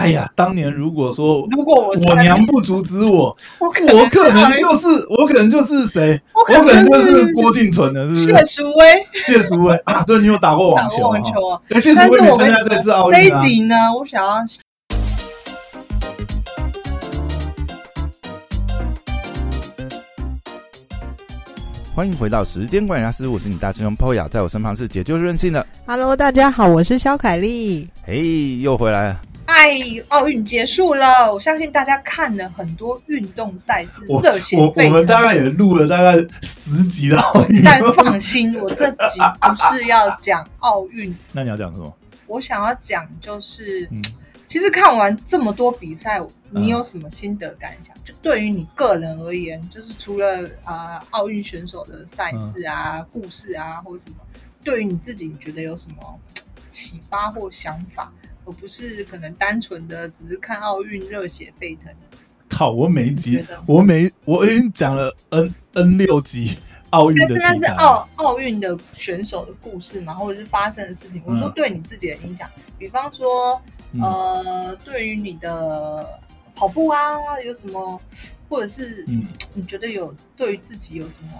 哎呀，当年如果说如果我我娘不阻止我，我可我可能就是我可能就是谁，我我可能就就是是郭敬存的，是不谢是？淑薇谢淑薇啊，对你有打过网打过球啊？网球啊。哎，谢淑但是我们薇没参加这次奥这一运啊。集呢，我想要欢迎回到时间管理大师，我是你大师兄 Poya，在我身旁是解救任性的，Hello，大家好，我是肖凯丽。嘿，又回来了。哎，奥运结束了，我相信大家看了很多运动赛事我，热血我我。们大概也录了大概十集的奥运，但放心，我这集不是要讲奥运，那你要讲什么？我想要讲就是，嗯其实看完这么多比赛，你有什么心得感想？就对于你个人而言，就是除了啊、呃奥运选手的赛事啊、故事啊或者什么，对于你自己，你觉得有什么启发或想法，而不是可能单纯的只是看奥运热血沸腾？靠，我每一集我每我已经讲了 N N 六集奥运但是奥奥运的选手的故事嘛，或者是发生的事情。我说嗯对你自己的影响，比方说，嗯呃，对于你的跑步啊，有什么，或者是嗯，你觉得有对于自己有什么？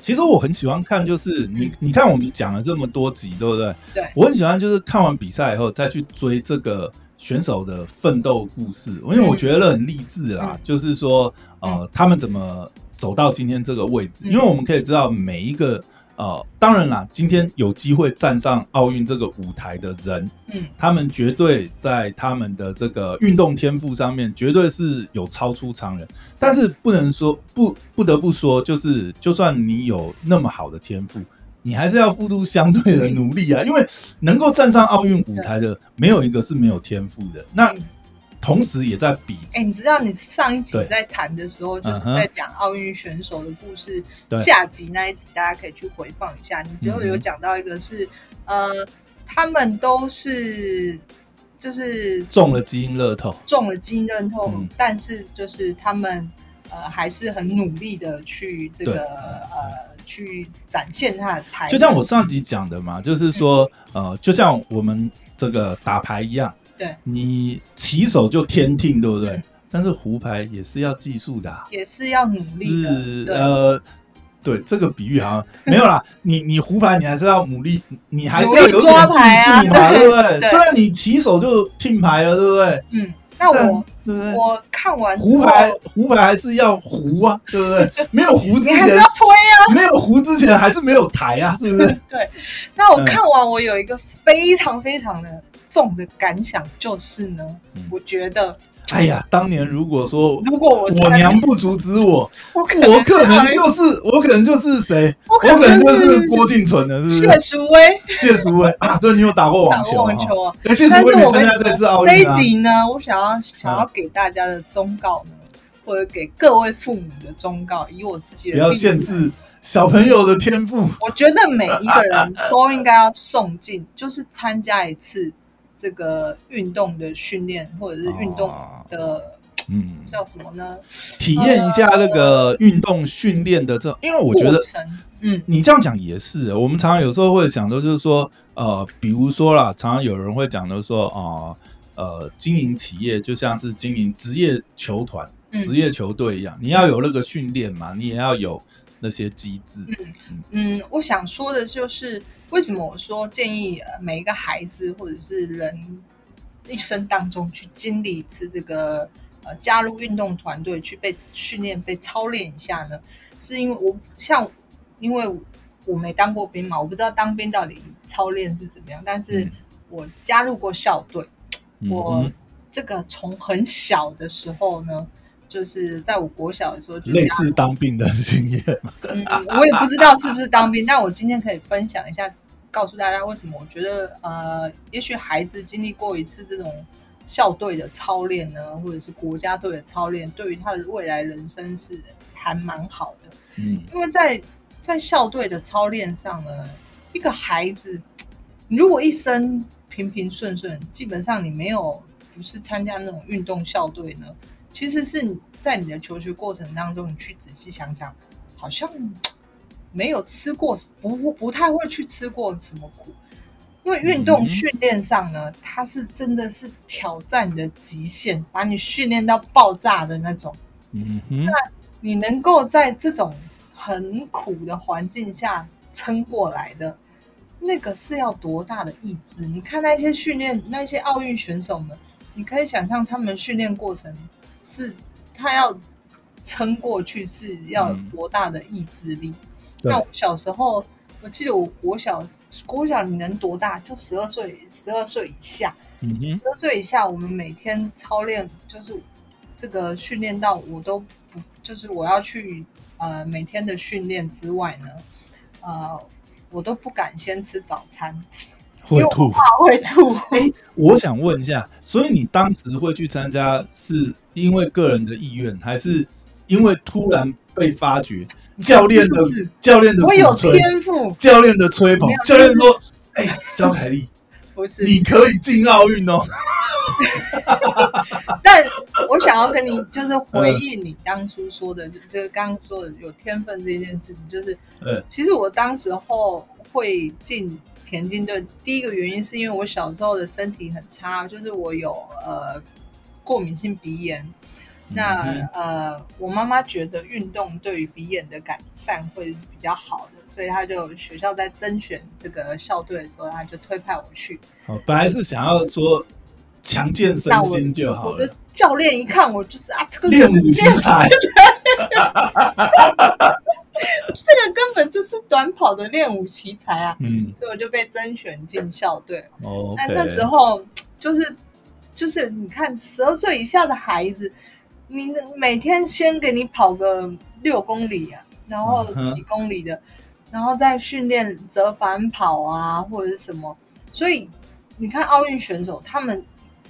其实我很喜欢看，就是你嗯你看我们讲了这么多集，对不对？对我很喜欢就是看完比赛以后再去追这个选手的奋斗故事，因为我觉得很励志啦。嗯就是说，呃，他们怎么走到今天这个位置？嗯因为我们可以知道每一个。呃，当然啦，今天有机会站上奥运这个舞台的人，嗯他们绝对在他们的这个运动天赋上面，绝对是有超出常人。但是不能说不不得不说，就是就算你有那么好的天赋，你还是要付出相对的努力啊。因为能够站上奥运舞台的，没有一个是没有天赋的。那嗯同时也在比，哎、你知道你上一集在谈的时候，就是在讲奥运选手的故事。对。下集那一集大家可以去回放一下，你最后有讲到一个是，呃，他们都是就是中了基因乐透。中了基因认透，嗯。但是就是他们呃还是很努力的去这个呃去展现他的才能，就像我上集讲的嘛，就是说，呃，就像我们这个打牌一样，对你起手就天听，对不对？嗯但是胡牌也是要技术的啊、也是要努力的，是呃，对这个比喻好像没有啦。你你胡牌，你还是要努力，你还是要有点技术嘛，对对不对？对虽然你起手就听牌了，对不对？嗯，那我对不对？我看完胡牌胡牌还是要胡啊，对不对？没有胡之前你还是要，推啊。没有胡之前还是没有台啊，是不是？那我看完，我有一个非常非常的重的感想，就是呢，嗯我觉得哎呀，当年如果说如果我我娘不阻止我，我可我可能就是 我可能就是谁，我我可能就就是郭敬存的，是不谢？淑薇谢淑薇啊，对你有打过打网球啊？过网球啊。哎，谢淑但是我跟你参加这一？集呢，我想要想要给大家的忠告呢，或者给各位父母的忠告，以我自己的不要限制小朋友的天赋。我觉得每一个人都应该要送进，就是参加一次这个运动的训练，或者是运动的、嗯，叫什么呢？体验一下那个运动训练的这，因为我觉得，嗯你这样讲也是。我们常常有时候会想到，就是说，呃，比如说啦，常常有人会讲的说，啊、呃，经营企业就像是经营职业球团、嗯职业球队一样，你要有那个训练嘛，你也要有那些机制。嗯嗯，我想说的就是，为什么我说建议呃每一个孩子或者是人一生当中去经历一次这个呃加入运动团队去被训练、被操练一下呢？是因为我像因为我没当过兵嘛，我不知道当兵到底操练是怎么样，但是嗯我加入过校队，嗯我嗯这个从很小的时候呢。就是在我国小的时候就类似当兵的经验。嗯，我也不知道是不是当兵，但我今天可以分享一下，告诉大家为什么我觉得呃，也许孩子经历过一次这种校队的操练呢，或者是国家队的操练，对于他的未来人生是还蛮好的。嗯因为在在校队的操练上呢，一个孩子，如果一生平平顺顺，基本上你没有不是参加那种运动校队呢，其实是你在你的求学过程当中，你去仔细想想，好像没有吃过，不不太会去吃过什么苦。因为运动训练上呢，它是真的是挑战你的极限，把你训练到爆炸的那种。嗯哼，你能够在这种很苦的环境下撑过来的，那个是要多大的意志？你看那些训练，那些奥运选手们，你可以想象他们训练过程是，他要撑过去是要有多大的意志力。对那我小时候，我记得我国小，国小你能多大？就十二岁，十二岁以下。十二岁以下，我们每天操练，就是这个训练到我都不，就是我要去呃每天的训练之外呢，呃，我都不敢先吃早餐，会吐。怕会吐。哎，我想问一下，所以你当时会去参加，是因为个人的意愿，还是因为突然被发掘？教练的教练的我有天赋，教练的吹捧，教练说：“哎，张凯丽，不是？你可以进奥运哦。但我想要跟你就是回应你当初说的，就是刚刚说的有天分这件事情，就是嗯其实我当时候会进田径队，第一个原因是因为我小时候的身体很差，就是我有呃过敏性鼻炎。那、嗯呃，我妈妈觉得运动对于鼻炎的改善会是比较好的，所以她就学校在甄选这个校队的时候，她就推派我去。哦，本来是想要说强健身心就好我的了，教练一看我就是啊，这个练武奇才。这个根本就是短跑的练武奇才啊！嗯所以我就被甄选进校队。哦但那时候就是就是你看十二岁以下的孩子，你每天先给你跑个六公里啊，然后几公里的，然后再训练折返跑啊或者是什么，所以你看奥运选手他们。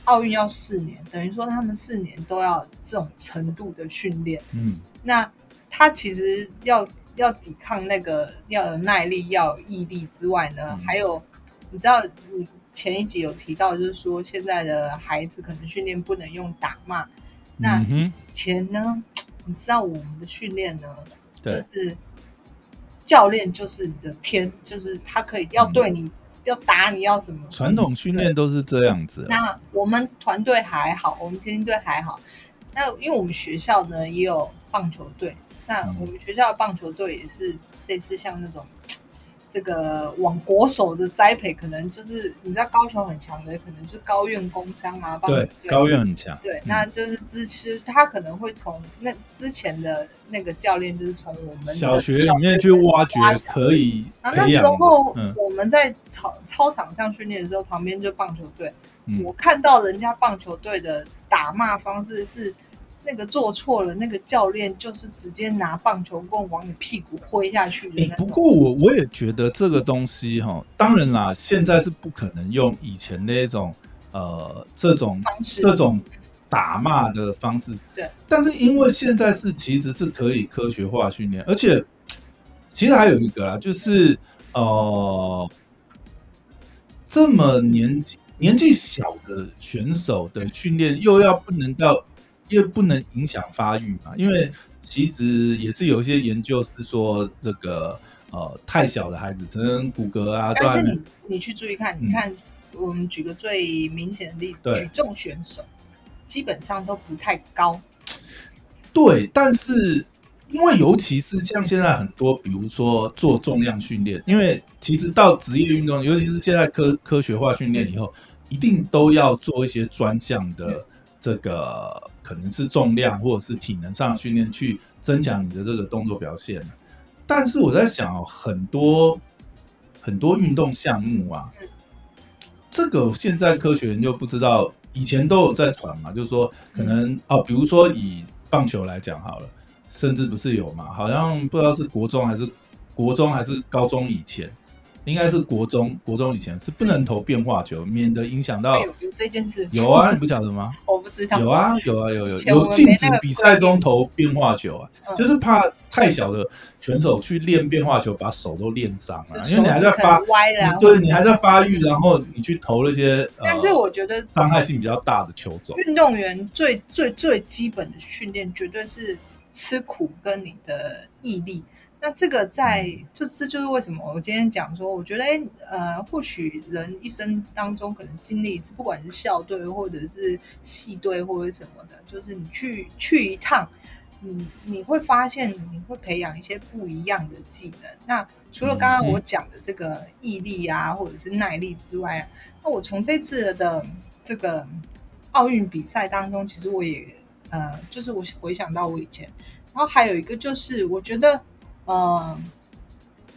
奥运要四年，等于说他们四年都要这种程度的训练。嗯那他其实要要抵抗那个要有耐力，要有毅力之外呢，嗯还有你知道你前一集有提到，就是说现在的孩子可能训练不能用打骂。那以前呢，你知道我们的训练呢，就，是教练就是你的天，就是他可以要对你、要打你要怎么传统训练都是这样子啊。那我们团队还好，我们田径队还好。那因为我们学校呢也有棒球队，那嗯我们学校的棒球队也是类似像那种这个往国手的栽培，可能就是你知道高雄很强的，可能就是高院工商嘛，棒球对，队高院很强。对，嗯那就是之前他可能会从那之前的那个教练，就是从我们小学里面去挖掘可以啊，那时。候嗯我们在操操场上训练的时候，旁边就棒球队。嗯我看到人家棒球队的打骂方式是，那个做错了，那个教练就是直接拿棒球棍往你屁股挥下去不。过我我也觉得这个东西哈，当然啦，现在是不可能用以前那种呃这种这种打骂的方式。对。但是因为现在是其实是可以科学化训练，而且其实还有一个啦，就是呃这么年纪年纪小的选手的训练，又要不能到又不能影响发育嘛，因为其实也是有一些研究是说这个。呃，太小的孩子，可能骨骼啊，但是你你去注意看，嗯你看我们举个最明显的例子，举重选手基本上都不太高。对，但是因为尤其是像现在很多，比如说做重量训练，因为其实到职业运动，尤其是现在科科学化训练以后，一定都要做一些专项的这个可能是重量或者是体能上的训练，去增强你的这个动作表现。但是我在想哦，很多很多运动项目啊，这个现在科学研究不知道，以前都有在传嘛，就是说可能哦，比如说以棒球来讲好了，甚至不是有嘛，好像不知道是国中还是国中还是高中以前，应该是国中国中以前是不能投变化球，免得影响到哎。有有这件事？有啊，你不晓得吗？我不知道。有啊，有啊，有有有禁止比赛中投变化球啊，嗯就是怕太小的选手去练变化球，把手都练伤了，因为你还在发对你还在发育，然后你去投那些，呃但是我觉得伤害性比较大的球种。运动员最最最基本的训练，绝对是吃苦跟你的毅力。那这个在就这就是为什么我今天讲说，我觉得哎呃，或许人一生当中可能经历一次，不管是校队或者是系队或者什么的，就是你去去一趟，你你会发现你会培养一些不一样的技能。那除了刚刚我讲的这个毅力啊，或者是耐力之外，啊那我从这次的这个奥运比赛当中，其实我也呃，就是我回想到我以前，然后还有一个就是我觉得。嗯，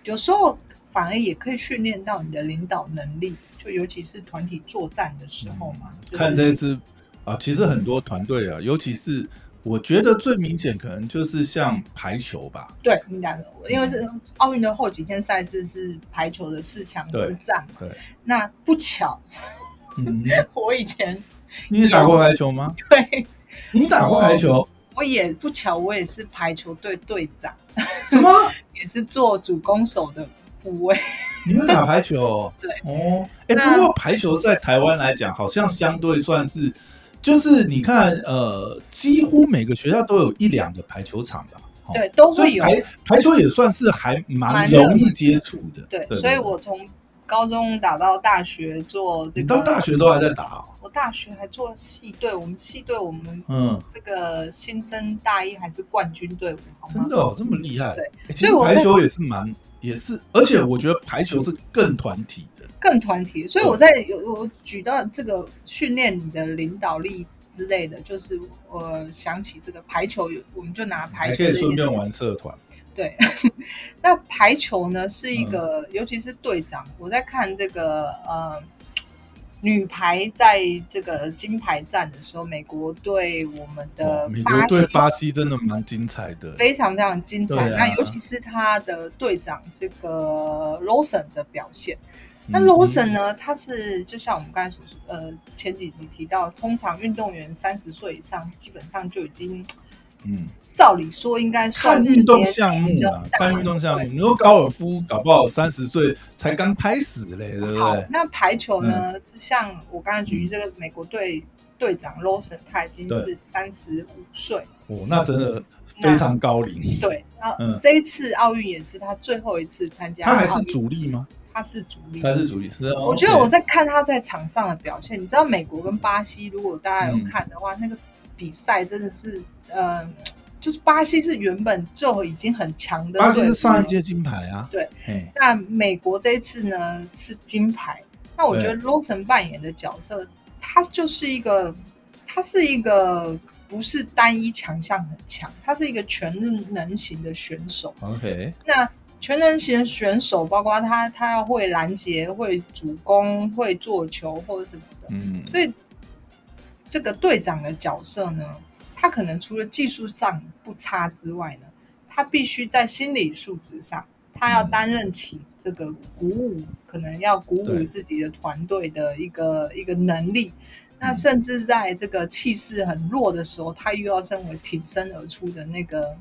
有时候反而也可以训练到你的领导能力，就尤其是团体作战的时候嘛。看这次啊，其实很多团队啊，尤其是我觉得最明显可能就是像排球吧。对，你讲的，因为这奥运的后几天赛事是排球的四强之战嘛。对，那不巧，我以前你打过排球吗？对，你打过排球。我也不巧，我也是排球队队长，什么？也是做主攻手的部位。你们打排球？对哦，哎，不过排球在台湾来讲，好像相对算是，就是你看，呃，几乎每个学校都有一两个排球场吧？对，都会有排排球，也算是还蛮容易接触的。对，所以我从高中打到大学做这个，到大学都还在打。我大学还做系队，我们系队我们嗯，这个新生大一还是冠军队伍，真的哦，这么厉害。对，所以排球也是蛮，也是，而且我觉得排球是更团体的，更团体。所以我在有我举到这个训练你的领导力之类的，就是我想起这个排球，我们就拿排球可以顺便玩社团。对，那排球呢是一个，尤其是队长，我在看这个呃。女排在这个金牌战的时候，美国对我们的巴西，巴西真的蛮精彩的，非常非常精彩。那尤其是他的队长这个 Lawson 的表现。那 Lawson 呢，他是就像我们刚才所说，呃，前几集提到，通常运动员三十岁以上，基本上就已经，嗯。照理说应该算运动项目嘛，看运动项目。你说高尔夫搞不好三十岁才刚开始嘞，对不对？那排球呢？像我刚才举这个美国队队长 Lawson，他已经是三十五岁。哦，那真的非常高龄。对，然后这一次奥运也是他最后一次参加。他还是主力吗？他是主力，他是主力。是我觉得我在看他在场上的表现。你知道美国跟巴西，如果大家有看的话，那个比赛真的是呃。就是巴西是原本就已经很强的，巴西是上一届金牌啊。对，那美国这一次呢是金牌。那我觉得 Lawson 扮演的角色，他就是一个，他是一个不是单一强项很强，他是一个全能型的选手。OK，那全能型的选手，包括他，他要会拦截、会主攻、会做球或者什么的。嗯，所以这个队长的角色呢？他可能除了技术上不差之外呢，他必须在心理素质上，他要担任起这个鼓舞，可能要鼓舞自己的团队的一个一个能力。那甚至在这个气势很弱的时候，他又要身为挺身而出的那个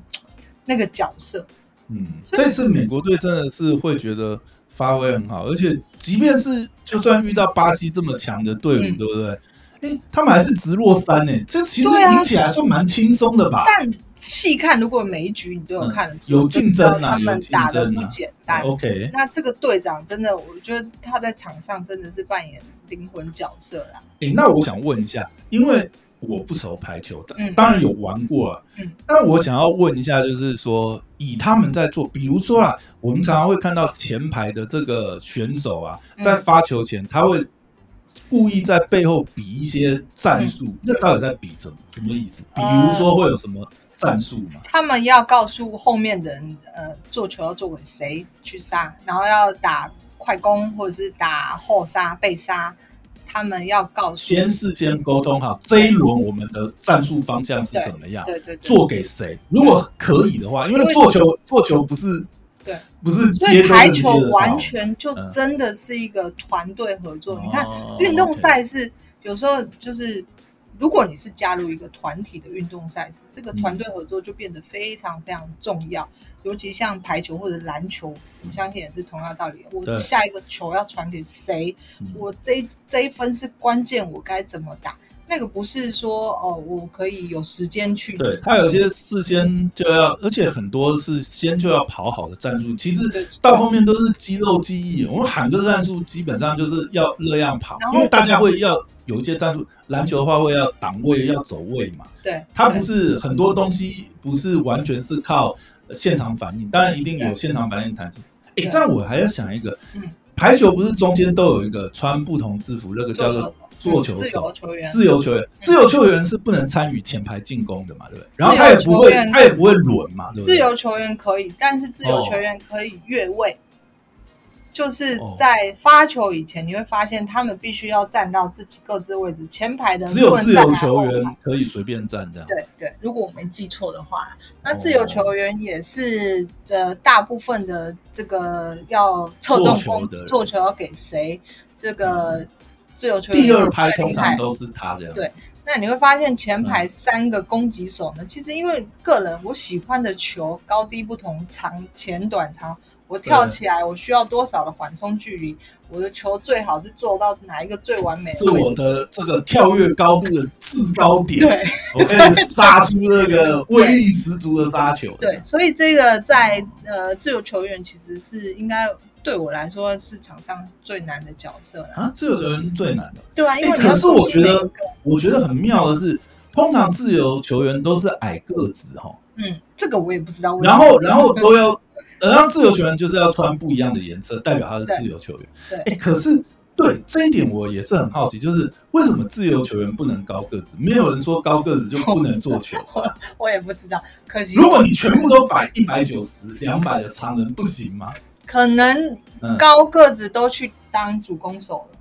那个角色。嗯，这次美国队真的是会觉得发挥很好，而且即便是就算遇到巴西这么强的队伍，对不对？哎，他们还是直落三呢，这其实赢起来算蛮轻松的吧？但细看，如果每一局你都有看的，有竞争啊，他们打的不简单。OK，那这个队长真的，我觉得他在场上真的是扮演灵魂角色啦。哎，那我想问一下，因为我不熟排球的，当然有玩过，嗯，那我想要问一下，就是说，以他们在做，比如说啦，我们常常会看到前排的这个选手啊，在发球前他会。故意在背后比一些战术，那到底在比什么？什么意思？比如说会有什么战术吗？他们要告诉后面的人，呃，做球要做给谁去杀，然后要打快攻或者是打后杀、被杀，他们要告诉先事先沟通好，这一轮我们的战术方向是怎么样？对对，做给谁？如果可以的话，因为做球做球不是。对，不是，所以排球完全就真的是一个团队合作。你看，运动赛事有时候就是，如果你是加入一个团体的运动赛事，这个团队合作就变得非常非常重要。尤其像排球或者篮球，我相信也是同样道理。我下一个球要传给谁？我这这一分是关键，我该怎么打？那个不是说哦，我可以有时间去。对他有些事先就要，而且很多是先就要跑好的战术，其实到后面都是肌肉记忆。我们喊个战术，基本上就是要那样跑因为大家会要有一些战术，篮球的话会要挡位、要走位嘛。对，它不是很多东西不是完全是靠呃现场反应，当然一定有现场反应弹性。哎，对这样我还要想一个，嗯排球不是中间都有一个穿不同制服，那个叫做做球嗯自手由。球员，自由球员，自由球员是不能参与前排进攻的嘛，对不对？然后他也不会他也不会轮嘛，对不对？自由球员可以，但是自由球员可以越位。就是哦。在发球以前，你会发现他们必须要站到自己各自位置，前排的人只有自由球员可以随便站这样。对对，如果我没记错的话，那自由球员也是呃大部分的这个要策动攻做球要给谁，这个自由球员第二拍是最厉害通常都是他这样。对那你会发现前排三个攻击手呢，其实因为个人我喜欢的球高低不同，长前短长，我跳起来我需要多少的缓冲距离，我的球最好是做到哪一个最完美的是。我的这个跳跃高度的制高点，对我可以杀出那个 威力十足的杀球。对，所以这个在呃自由球员其实是应该对我来说是场上最难的角色了，啊，自由球员最难的。对啊，因为可是我觉得我觉得很妙的是，通常自由球员都是矮个子哈，嗯，这个我也不知道为什么。然后然后都要，呃，然后自由球员就是要穿不一样的颜色，代表他是自由球员。对哎，可是对这一点我也是很好奇，就是为什么自由球员不能高个子？没有人说高个子就不能做球。我也不知道，可惜如果你全部都摆一百九十、两百的常人，不行吗？可能嗯，高个子都去当主攻手了。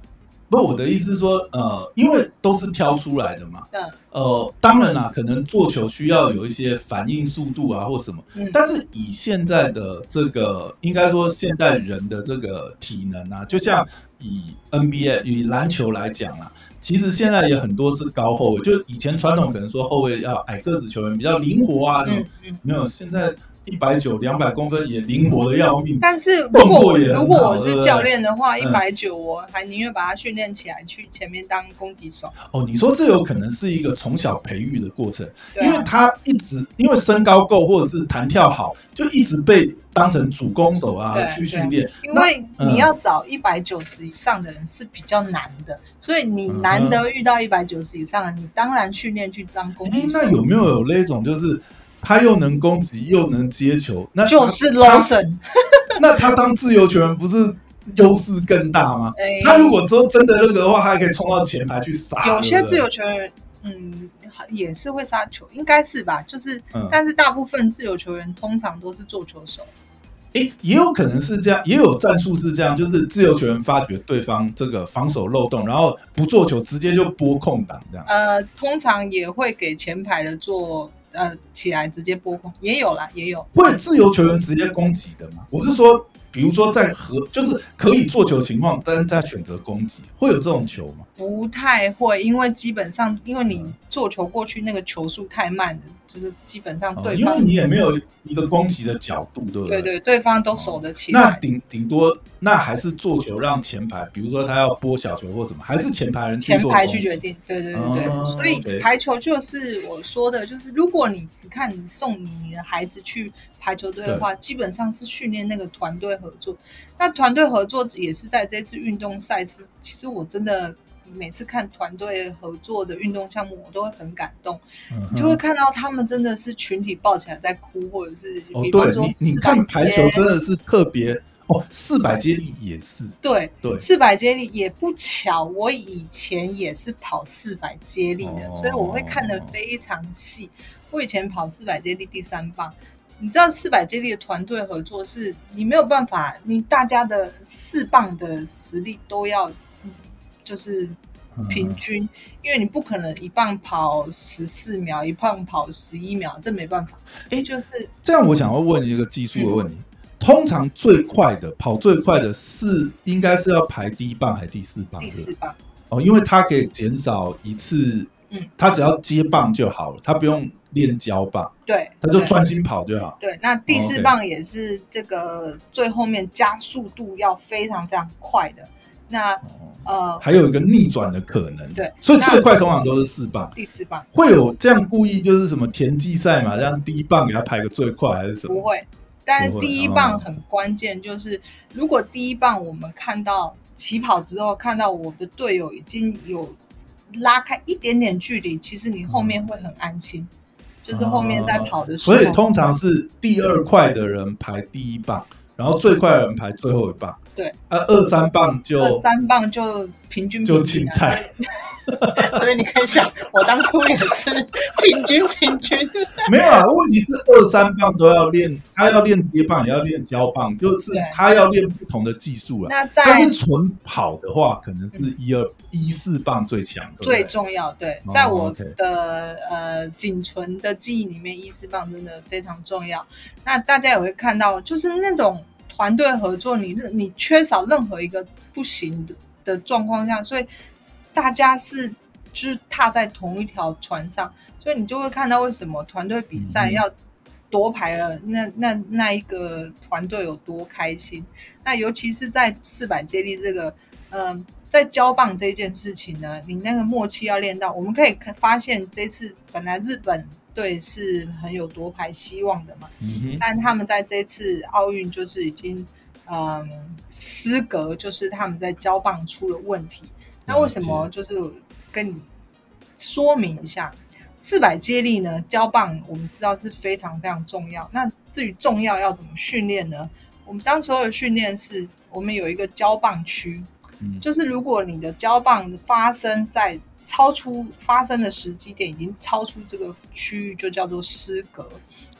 不，我的意思是说，呃，因为都是挑出来的嘛。嗯呃，当然啦，可能做球需要有一些反应速度啊，或什么。嗯，但是以现在的这个，应该说现代人的这个体能啊，就像以 NBA 以篮球来讲啊，其实现在也很多是高后卫，就以前传统可能说后卫要矮个子球员比较灵活啊，什么嗯嗯。没有，现在一百九、两百公分也灵活的要命。但是如果作也如果我是教练的话，一嗯百九我还宁愿把他训练起来，去前面当攻击手。哦，你说这有可能是一个从小培育的过程，因为他一直因为身高够或者是弹跳好，就一直被当成主攻手啊对去训练。因为你要找一百九十以上的人是比较难的，所以你难得遇到一百九十以上的，你当然训练去当攻哎击，手。那有没有有那种就是他又能攻击又能接球？那就是 l 他 o s o n 那他当自由球员不是优势更大吗？哎他如果说真的那个的话，他还可以冲到前排去杀。有些自由球员，嗯，也是会杀球，应该是吧？就是，嗯但是大部分自由球员通常都是做球手。诶，也有可能是这样，也有战术是这样，就是自由球员发觉对方这个防守漏洞，然后不做球，直接就拨空档这样。呃，通常也会给前排的做呃起来直接拨空，也有啦，也有。会自由球员直接攻击的吗？我是说，比如说在和就是可以做球情况，但是他选择攻击，会有这种球吗？不太会，因为基本上，因为你做球过去那个球速太慢了，就是基本上哦对方、因为你也没有一个攻击的角度，对不对？对对对方都守得起来。那顶顶多那还是做球让前排，比如说他要拨小球或什么，还是前排人前排去决定，对对对对，哦所以排球就是我说的，就是如果你你看你送你你的孩子去排球队的话，基本上是训练那个团队合作。那团队合作也是在这次运动赛事，其实我真的每次看团队合作的运动项目，我都会很感动。你就会看到他们真的是群体抱起来在哭，或者是哦，比方说对你你看排球真的是特别哦，四百接力也是对对四百接力也不巧，我以前也是跑四百接力的，哦所以我会看得非常细。我以前跑四百接力第三棒，你知道四百接力的团队合作是你没有办法，你大家的四棒的实力都要，嗯就是嗯平均，因为你不可能一棒跑十四秒，一棒跑十一秒，这没办法。哎就是这样，我想要问一个技术的问题。通常最快的跑最快的是应该是要排第一棒还是第四棒？第四棒，哦，因为它可以减少一次，嗯，他只要接棒就好了，他不用练交棒，对，他就专心跑就好。对，那第四棒也是这个最后面加速度要非常非常快的。那呃，还有一个逆转的可能。对所以最快通常都是四棒。第四棒会有这样故意就是什么田忌赛嘛，让第一棒给他排个最快还是什么？不会，但是第一棒很关键，就是如果第一棒我们看到起跑之后，看到我的队友已经有拉开一点点距离，其实你后面会很安心，就是后面在跑的时候，所以通常是第二快的人排第一棒，然后最快的人排最后一棒。对，啊，二三棒二三棒就平均就平均啊青菜。所以你可以想，我当初也是平均平均。没有啊，问题是二三棒都要练，他要练接棒，也要练交棒，就是他要练不同的技术了。那在但是纯跑的话，可能是一二一四棒最强，最重要，对哦，在我的呃仅存的记忆里面，一四棒真的非常重要。那大家也会看到，就是那种团队合作，你你缺少任何一个不行的的状况下，所以大家是就是踏在同一条船上，所以你就会看到为什么团队比赛嗯要夺牌了，那那那一个团队有多开心。那尤其是在四百接力这个，嗯、在交棒这件事情呢，你那个默契要练到，我们可以看发现这次本来日本队是很有夺牌希望的嘛，嗯哼，但他们在这次奥运就是已经嗯失格，就是他们在交棒出了问题。那为什么？就是跟你说明一下，四百接力呢，交棒我们知道是非常非常重要。那至于重要要怎么训练呢？我们当时候的训练是我们有一个交棒区，嗯就是如果你的交棒发生在超出发生的时机点已经超出这个区域，就叫做失格。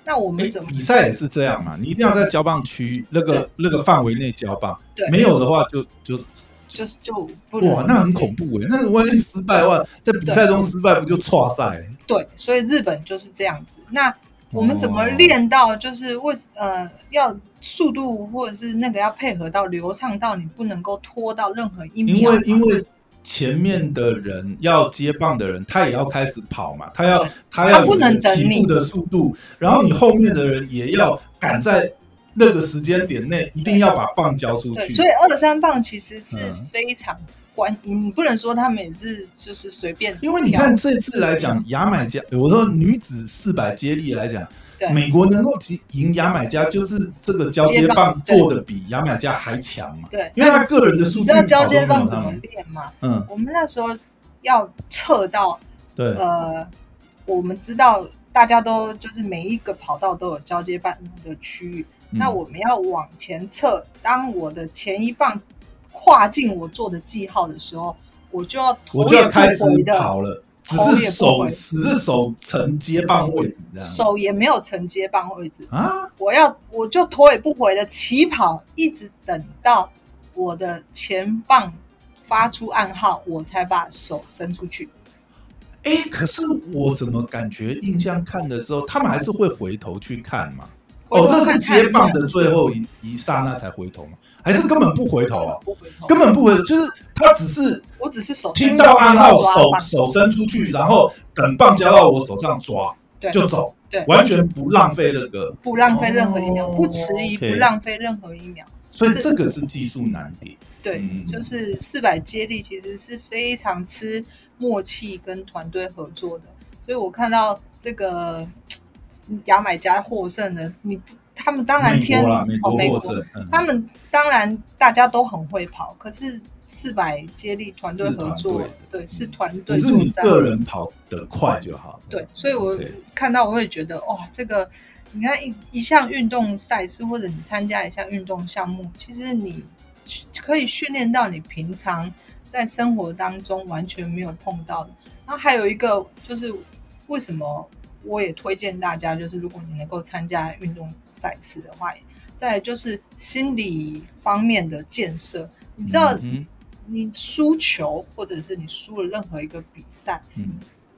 那我们怎么比赛也是这样嘛？你一定要在交棒区那个那个范围内交棒，对没有的话就就就是就不能哇，那很恐怖哎！那万一失败的话，在比赛中失败不就错赛？对，所以日本就是这样子。那我们怎么练到就是为呃要速度或者是那个要配合到流畅到你不能够拖到任何一秒因？为因为前面的人要接棒的人，他也要开始跑嘛，他要他要有他不能等你起步的速度，然后你后面的人也要赶在那个时间点内，一定要把棒交出对，去。所以二三棒其实是嗯非常关，你不能说他们也是就是随便，因为你看这次来讲，牙买加，我说女子四百接力来讲，对美国能够赢牙买加，就是这个交接棒做的比牙买加还强嘛。对，因为他个人的数据你知道交接棒怎么练吗？嗯，我们那时候要测到对，呃，我们知道大家都就是每一个跑道都有交接棒的区域，嗯。那我们要往前测，当我的前一棒跨进我做的记号的时候，我就要头我就也开始跑了，只是手回只是手承接棒位置这样手也没有承接棒位置，啊。我要我就头也不回的起跑，一直等到我的前棒发出暗号，我才把手伸出去。哎，可是我怎么感觉印象看的时候，他们还是会回头去看嘛？哦，那是接棒的最后一一刹那才回头吗？还是根本不回头啊？不回头，根本不回头，就是他只是我只是手听到暗号，手手伸出去，然后等棒交到我手上抓对就走，对完全不浪费那个。不浪费任何一秒，哦不迟疑，不浪费任何一秒。所以这个是技术难点。对，嗯就是四百接力其实是非常吃默契跟团队合作的。所以我看到这个 牙买加获胜的，你不他们当然美偏国啦，美哦美国，他们当然大家都很会跑，可是四百接力团队合作对，是团队是你作战个人跑得快就好。对，所以我看到我会觉得，哇，这个你看一一项运动赛事，或者你参加一项运动项目，其实你可以训练到你平常在生活当中完全没有碰到的。然后还有一个就是，为什么我也推荐大家，就是如果你能够参加运动赛事的话，再就是心理方面的建设。你知道，嗯你输球或者是你输了任何一个比赛，嗯，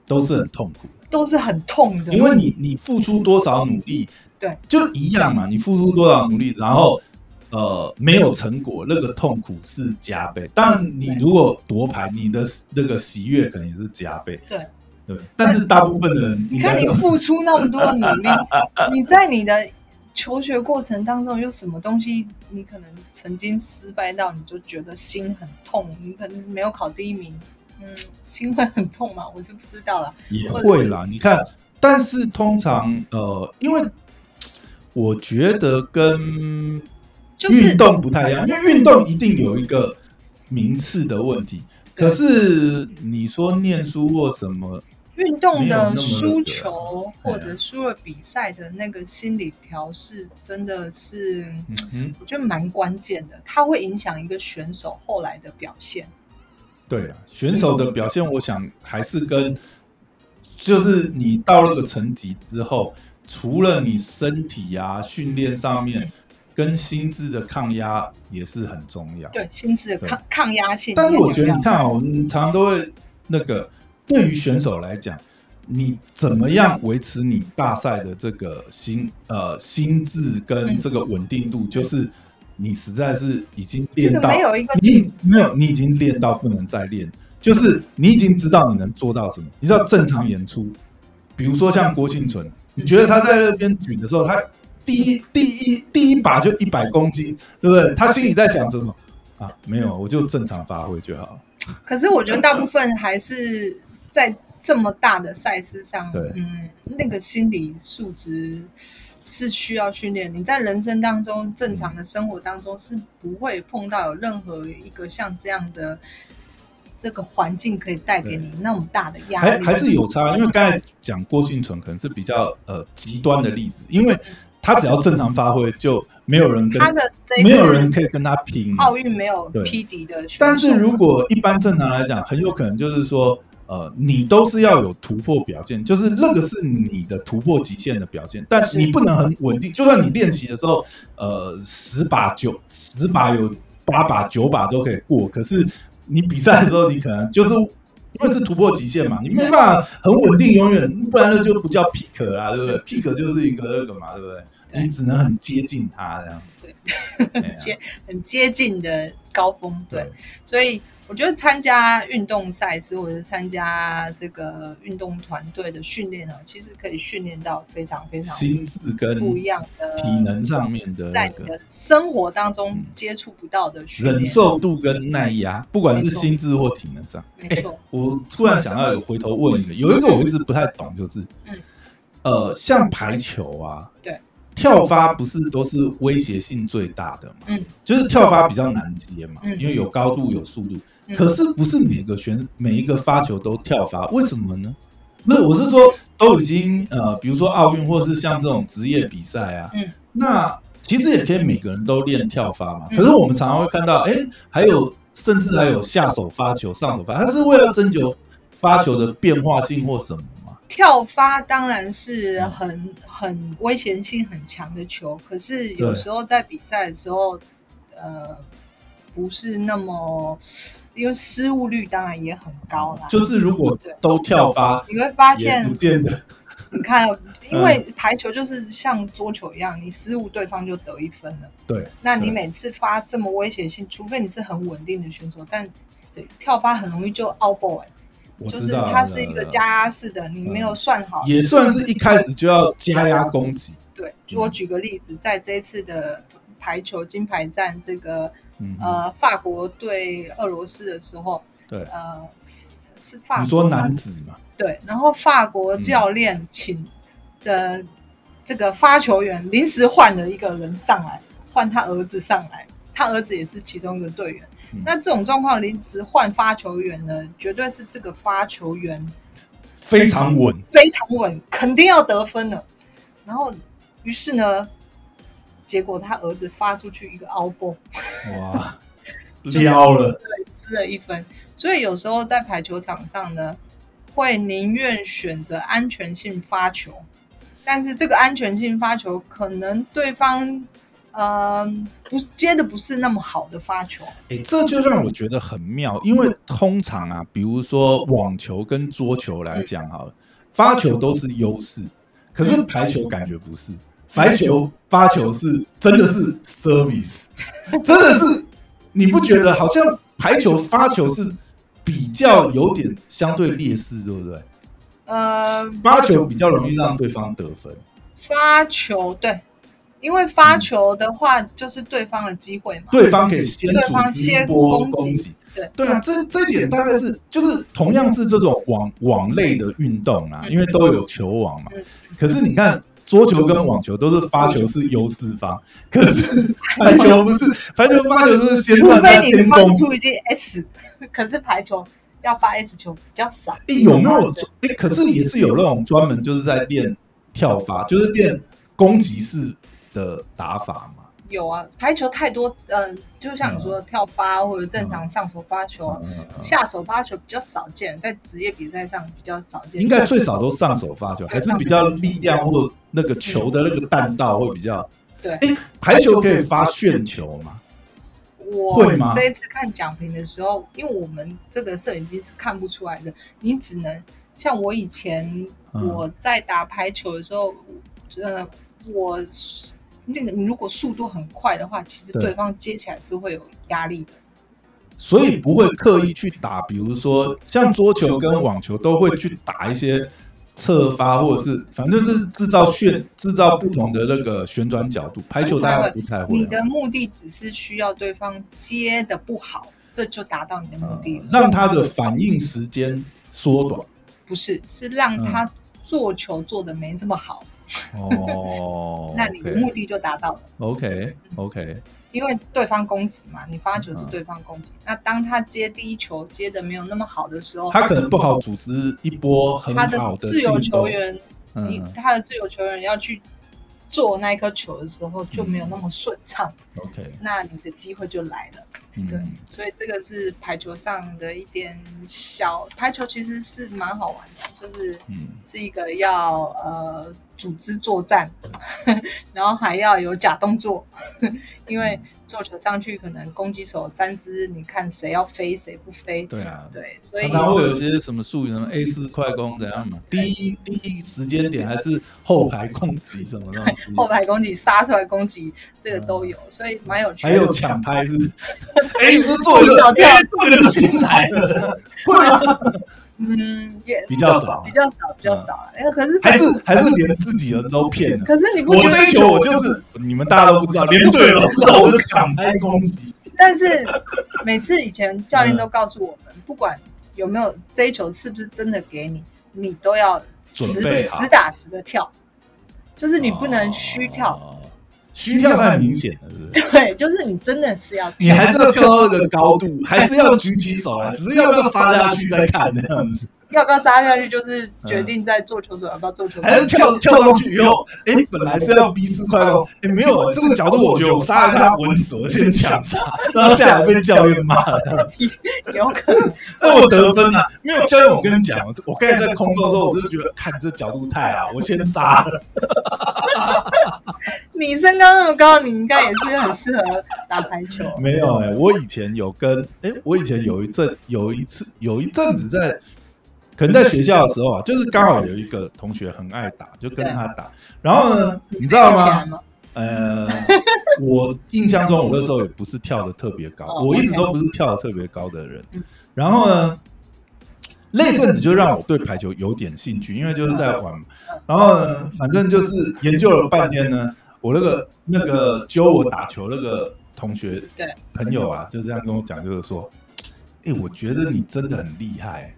都是很痛苦的。都是很痛的，因为你你付出多少努力，对，就一样嘛。你付出多少努力，然后呃没有成果，那个痛苦是加倍。当然，你如果夺牌，你的那个喜悦可能也是加倍。对对，但是大部分的人你看，你付出那么多的努力，你在你的求学过程当中有什么东西，你可能曾经失败到你就觉得心很痛，你可能没有考第一名，嗯，心会很痛吗？我是不知道啦。也会啦，你看，但是通常呃，因为我觉得跟就是运动不太一样，因为运动一定有一个名次的问题。可是你说念书或什么，运动的输球或者输了比赛的那个心理调试，真的是嗯哼，我觉得蛮关键的，它会影响一个选手后来的表现。对啊，选手的表现，我想还是跟就是你到了个层级之后，除了你身体啊训练上面嗯，跟心智的抗压也是很重要。对心智的抗抗压性，但是我觉得，你看哦，你常常都会那个，对于选手来讲，你怎么样维持你大赛的这个心呃心智跟这个稳定度，就是你实在是已经练到没有一个你没有，你已经练到不能再练，就是你已经知道你能做到什么，你知道正常演出，比如说像郭庆存，你觉得他在那边举的时候，他第一第一第一把就一百公斤，对不对？他心里在想什么啊？没有，我就正常发挥就好。可是我觉得大部分还是在这么大的赛事上对，嗯，那个心理素质是需要训练。你在人生当中正常的生活当中是不会碰到有任何一个像这样的这个环境可以带给你那么大的压力，还还是有差，因为刚才讲郭幸存可能是比较呃极端的例子，因为他只要正常发挥，就没有人跟他的没有人可以跟他拼。奥运没有对匹敌的但是如果一般正常来讲，很有可能就是说，呃，你都是要有突破表现，就是那个是你的突破极限的表现，但是你不能很稳定。就算你练习的时候，呃，十把九十把有八把九把都可以过，可是你比赛的时候，你可能就是。因为是突破极限嘛，你没办法很稳定永远，不然那就不叫 pick 啦，对不对？pick 就是一个那个嘛，对不对？对你只能很接近他这样。对很接近的高峰，对。所以我觉得参加运动赛事或者是参加这个运动团队的训练呢，其实可以训练到非常非常心智跟不一样的体能上面的在那个你的生活当中嗯接触不到的训练。忍受度跟耐压，不管是心智或体能上。没错，我突然想到，有回头问一个，有一个我一直不太懂，就是，嗯呃，像排球啊，对，跳发不是都是威胁性最大的嘛？嗯，就是跳发比较难接嘛，嗯因为有高度有速度。嗯可是不是每个选每一个发球都跳发，为什么呢？不是，我是说都已经呃，比如说奥运或是像这种职业比赛啊，嗯，那其实也可以每个人都练跳发嘛。嗯可是我们常常会看到，哎、还有甚至还有下手发球、上手发，它是为了征求发球的变化性或什么嘛？跳发当然是很很危险性很强的球，可是有时候在比赛的时候，呃，不是那么，因为失误率当然也很高啦。就是如果都跳发，你会发也现不，见得你看，因为排球就是像桌球一样，你失误对方就得一分了。对。那你每次发这么危险性，除非你是很稳定的选手，但跳发很容易就 out ball，、欸、就是它是一个加压式的，你没有算好，也算是一开始就要加压攻击。对。我举个例子，在这一次的排球金牌战，这个嗯，呃法国对俄罗斯的时候，对，呃是法国你说男子嘛，对，然后法国教练请的这个发球员临时换了一个人上来，换他儿子上来，他儿子也是其中一个队员。嗯。那这种状况临时换发球员呢，绝对是这个发球员非常稳，非常稳，肯定要得分了。然后，于是呢，结果他儿子发出去一个凹波，哇，撩了，对，失了一分。所以有时候在排球场上呢，会宁愿选择安全性发球，但是这个安全性发球可能对方呃不是接的不是那么好的发球，哎、这就让我觉得很妙，因为通常啊，比如说网球跟桌球来讲好了，发球都是优势，可是排球感觉不是，排球发球是真的是 service，真的是，你不觉得好像排球发球是比较有点相对劣势，对不对？呃，发球比较容易让对方得分，发球对，因为发球的话就是对方的机会嘛，对方可以先对方先波攻击攻击。对对啊，这这点大概是就是同样是这种网网类的运动啊，嗯因为都有球网嘛嗯。可是你看桌球跟网球都是发球是优势方，可是排球不是，排球发球是先除让他非你先攻放。出一记 S，可是排球要发 S 球比较少。诶，有没有发生？诶，可是也是有那种专门就是在练跳发，就是练攻击式的打法吗。有啊，排球太多，呃，就像你说的跳发或者正常上手发球，嗯嗯嗯下手发球比较少见，在职业比赛上比较少见。应该最少都上手发球，还是比较力量或那个球的那个弹道会比较。对哎，排球可以发旋球吗？我会吗这一次看奖评的时候，因为我们这个摄影机是看不出来的，你只能像我以前嗯我在打排球的时候，呃，我那个你如果速度很快的话，其实对对方接起来是会有压力的。所以不会刻意去打，比如说像桌球跟网球都会去打一些侧发，或者是反正就是制造旋制造不同的那个旋转角度。排球大家不太会啊，你的目的只是需要对方接的不好，这就达到你的目的了。让他的反应时间缩短。不是，是让嗯他做球做的没这么好，哦 那你的目的就达到了。OK OK，因为对方攻击嘛，你发球是嗯。对方攻击。那当他接第一球接的没有那么好的时候，他可能不好组织一波很他的好的自由。球员，你嗯。他的自由球员要去做那一颗球的时候就没有那么顺畅，OK，那你的机会就来了。对嗯，所以这个是排球上的一点小，排球其实是蛮好玩的，就是嗯。是一个要呃组织作战，然后还要有假动作，因为坐球上去可能攻击手三支，你看谁要飞谁不飞，对啊，对，所以常常会有一些什么术语，什么 A 四快攻怎样嘛？第一第一时间点还是后排攻击什么东西？后排攻击杀出来攻击这个都有，所以蛮有趣的。还有抢拍是不是？哎，你不是做一个 小跳哎这个就进来了，会吗？嗯，也比较少比较少，比较少。哎，可是还是还是连自己人都骗了？可是你不我觉得？这一球我就是你们大家都不知道，连队友都不知道我就抢拍攻击。但是每次以前教嗯练都告诉我们，不管有没有这一球是不是真的给你，你都要实实打实的跳，就是你不能虚跳。哦，虚跳太明显了，是不是？对，就是你真的是要你还是要跳到那个高度，还是要举起手来，只是要不要杀下去再看这样子，要不要杀下去，就是决定在做球手要不要做球手。还是跳 跳上去以后，哎，本来是要逼四快攻，哎，没有这个角度，我觉得我杀了他我先抢杀，然后下来被教练骂了。有可能，那我得分啊，没有教练，我跟你讲，我刚才在空中的时候，我就觉得看这角度太啊，我先杀了。你身高那么高，你应该也是很适合打排球。没有哎、我以前有跟哎、我以前有一阵有一次有一阵子在，可能在学校的时候啊，就是刚好有一个同学很爱打，就跟他打。然后呢，你知道吗？呃，我印象中我那时候也不是跳的特别高，哦我一直都不是跳的特别高的人。然后呢，那阵子就让我对排球有点兴趣，因为就是在玩。然后呢，反正就是研究了半天呢，我那个那个教我打球那个同学对朋友啊，就这样跟我讲，就是说，哎、我觉得你真的很厉害、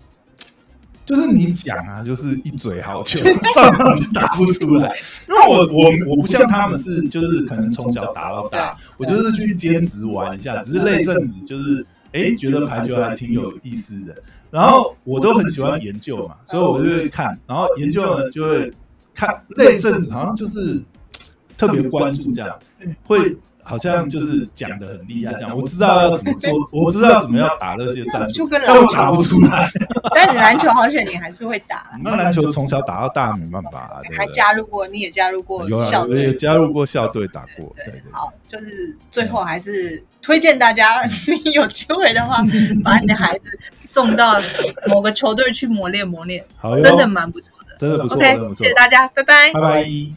就是你讲啊，就是一嘴好球，上场就打不出来。因为我我我不像他们是，就是可能从小打到大，我就是去兼职玩一下，只是那阵子就是哎、诶觉得排球还挺有意思的。然后我都很喜欢研究嘛，所以我就会看，然后研究呢就会看那阵子好像就是特别关注这样嗯，会好像就是讲的很厉害这样，我知道要怎么做，我知道怎么样打那些战术就，跟篮但我打不出来。但你篮球好险，你还是会打，那篮球从小打到大没办法啊，还？加入过，你也加入过校队我也。加入过校队打过，对。好，就是最后还是推荐大家，你 有机会的话，把你的孩子送到某个球队去磨练磨练，真的蛮不错的。真的不错，OK，真的不错谢谢。大家，拜拜拜。拜。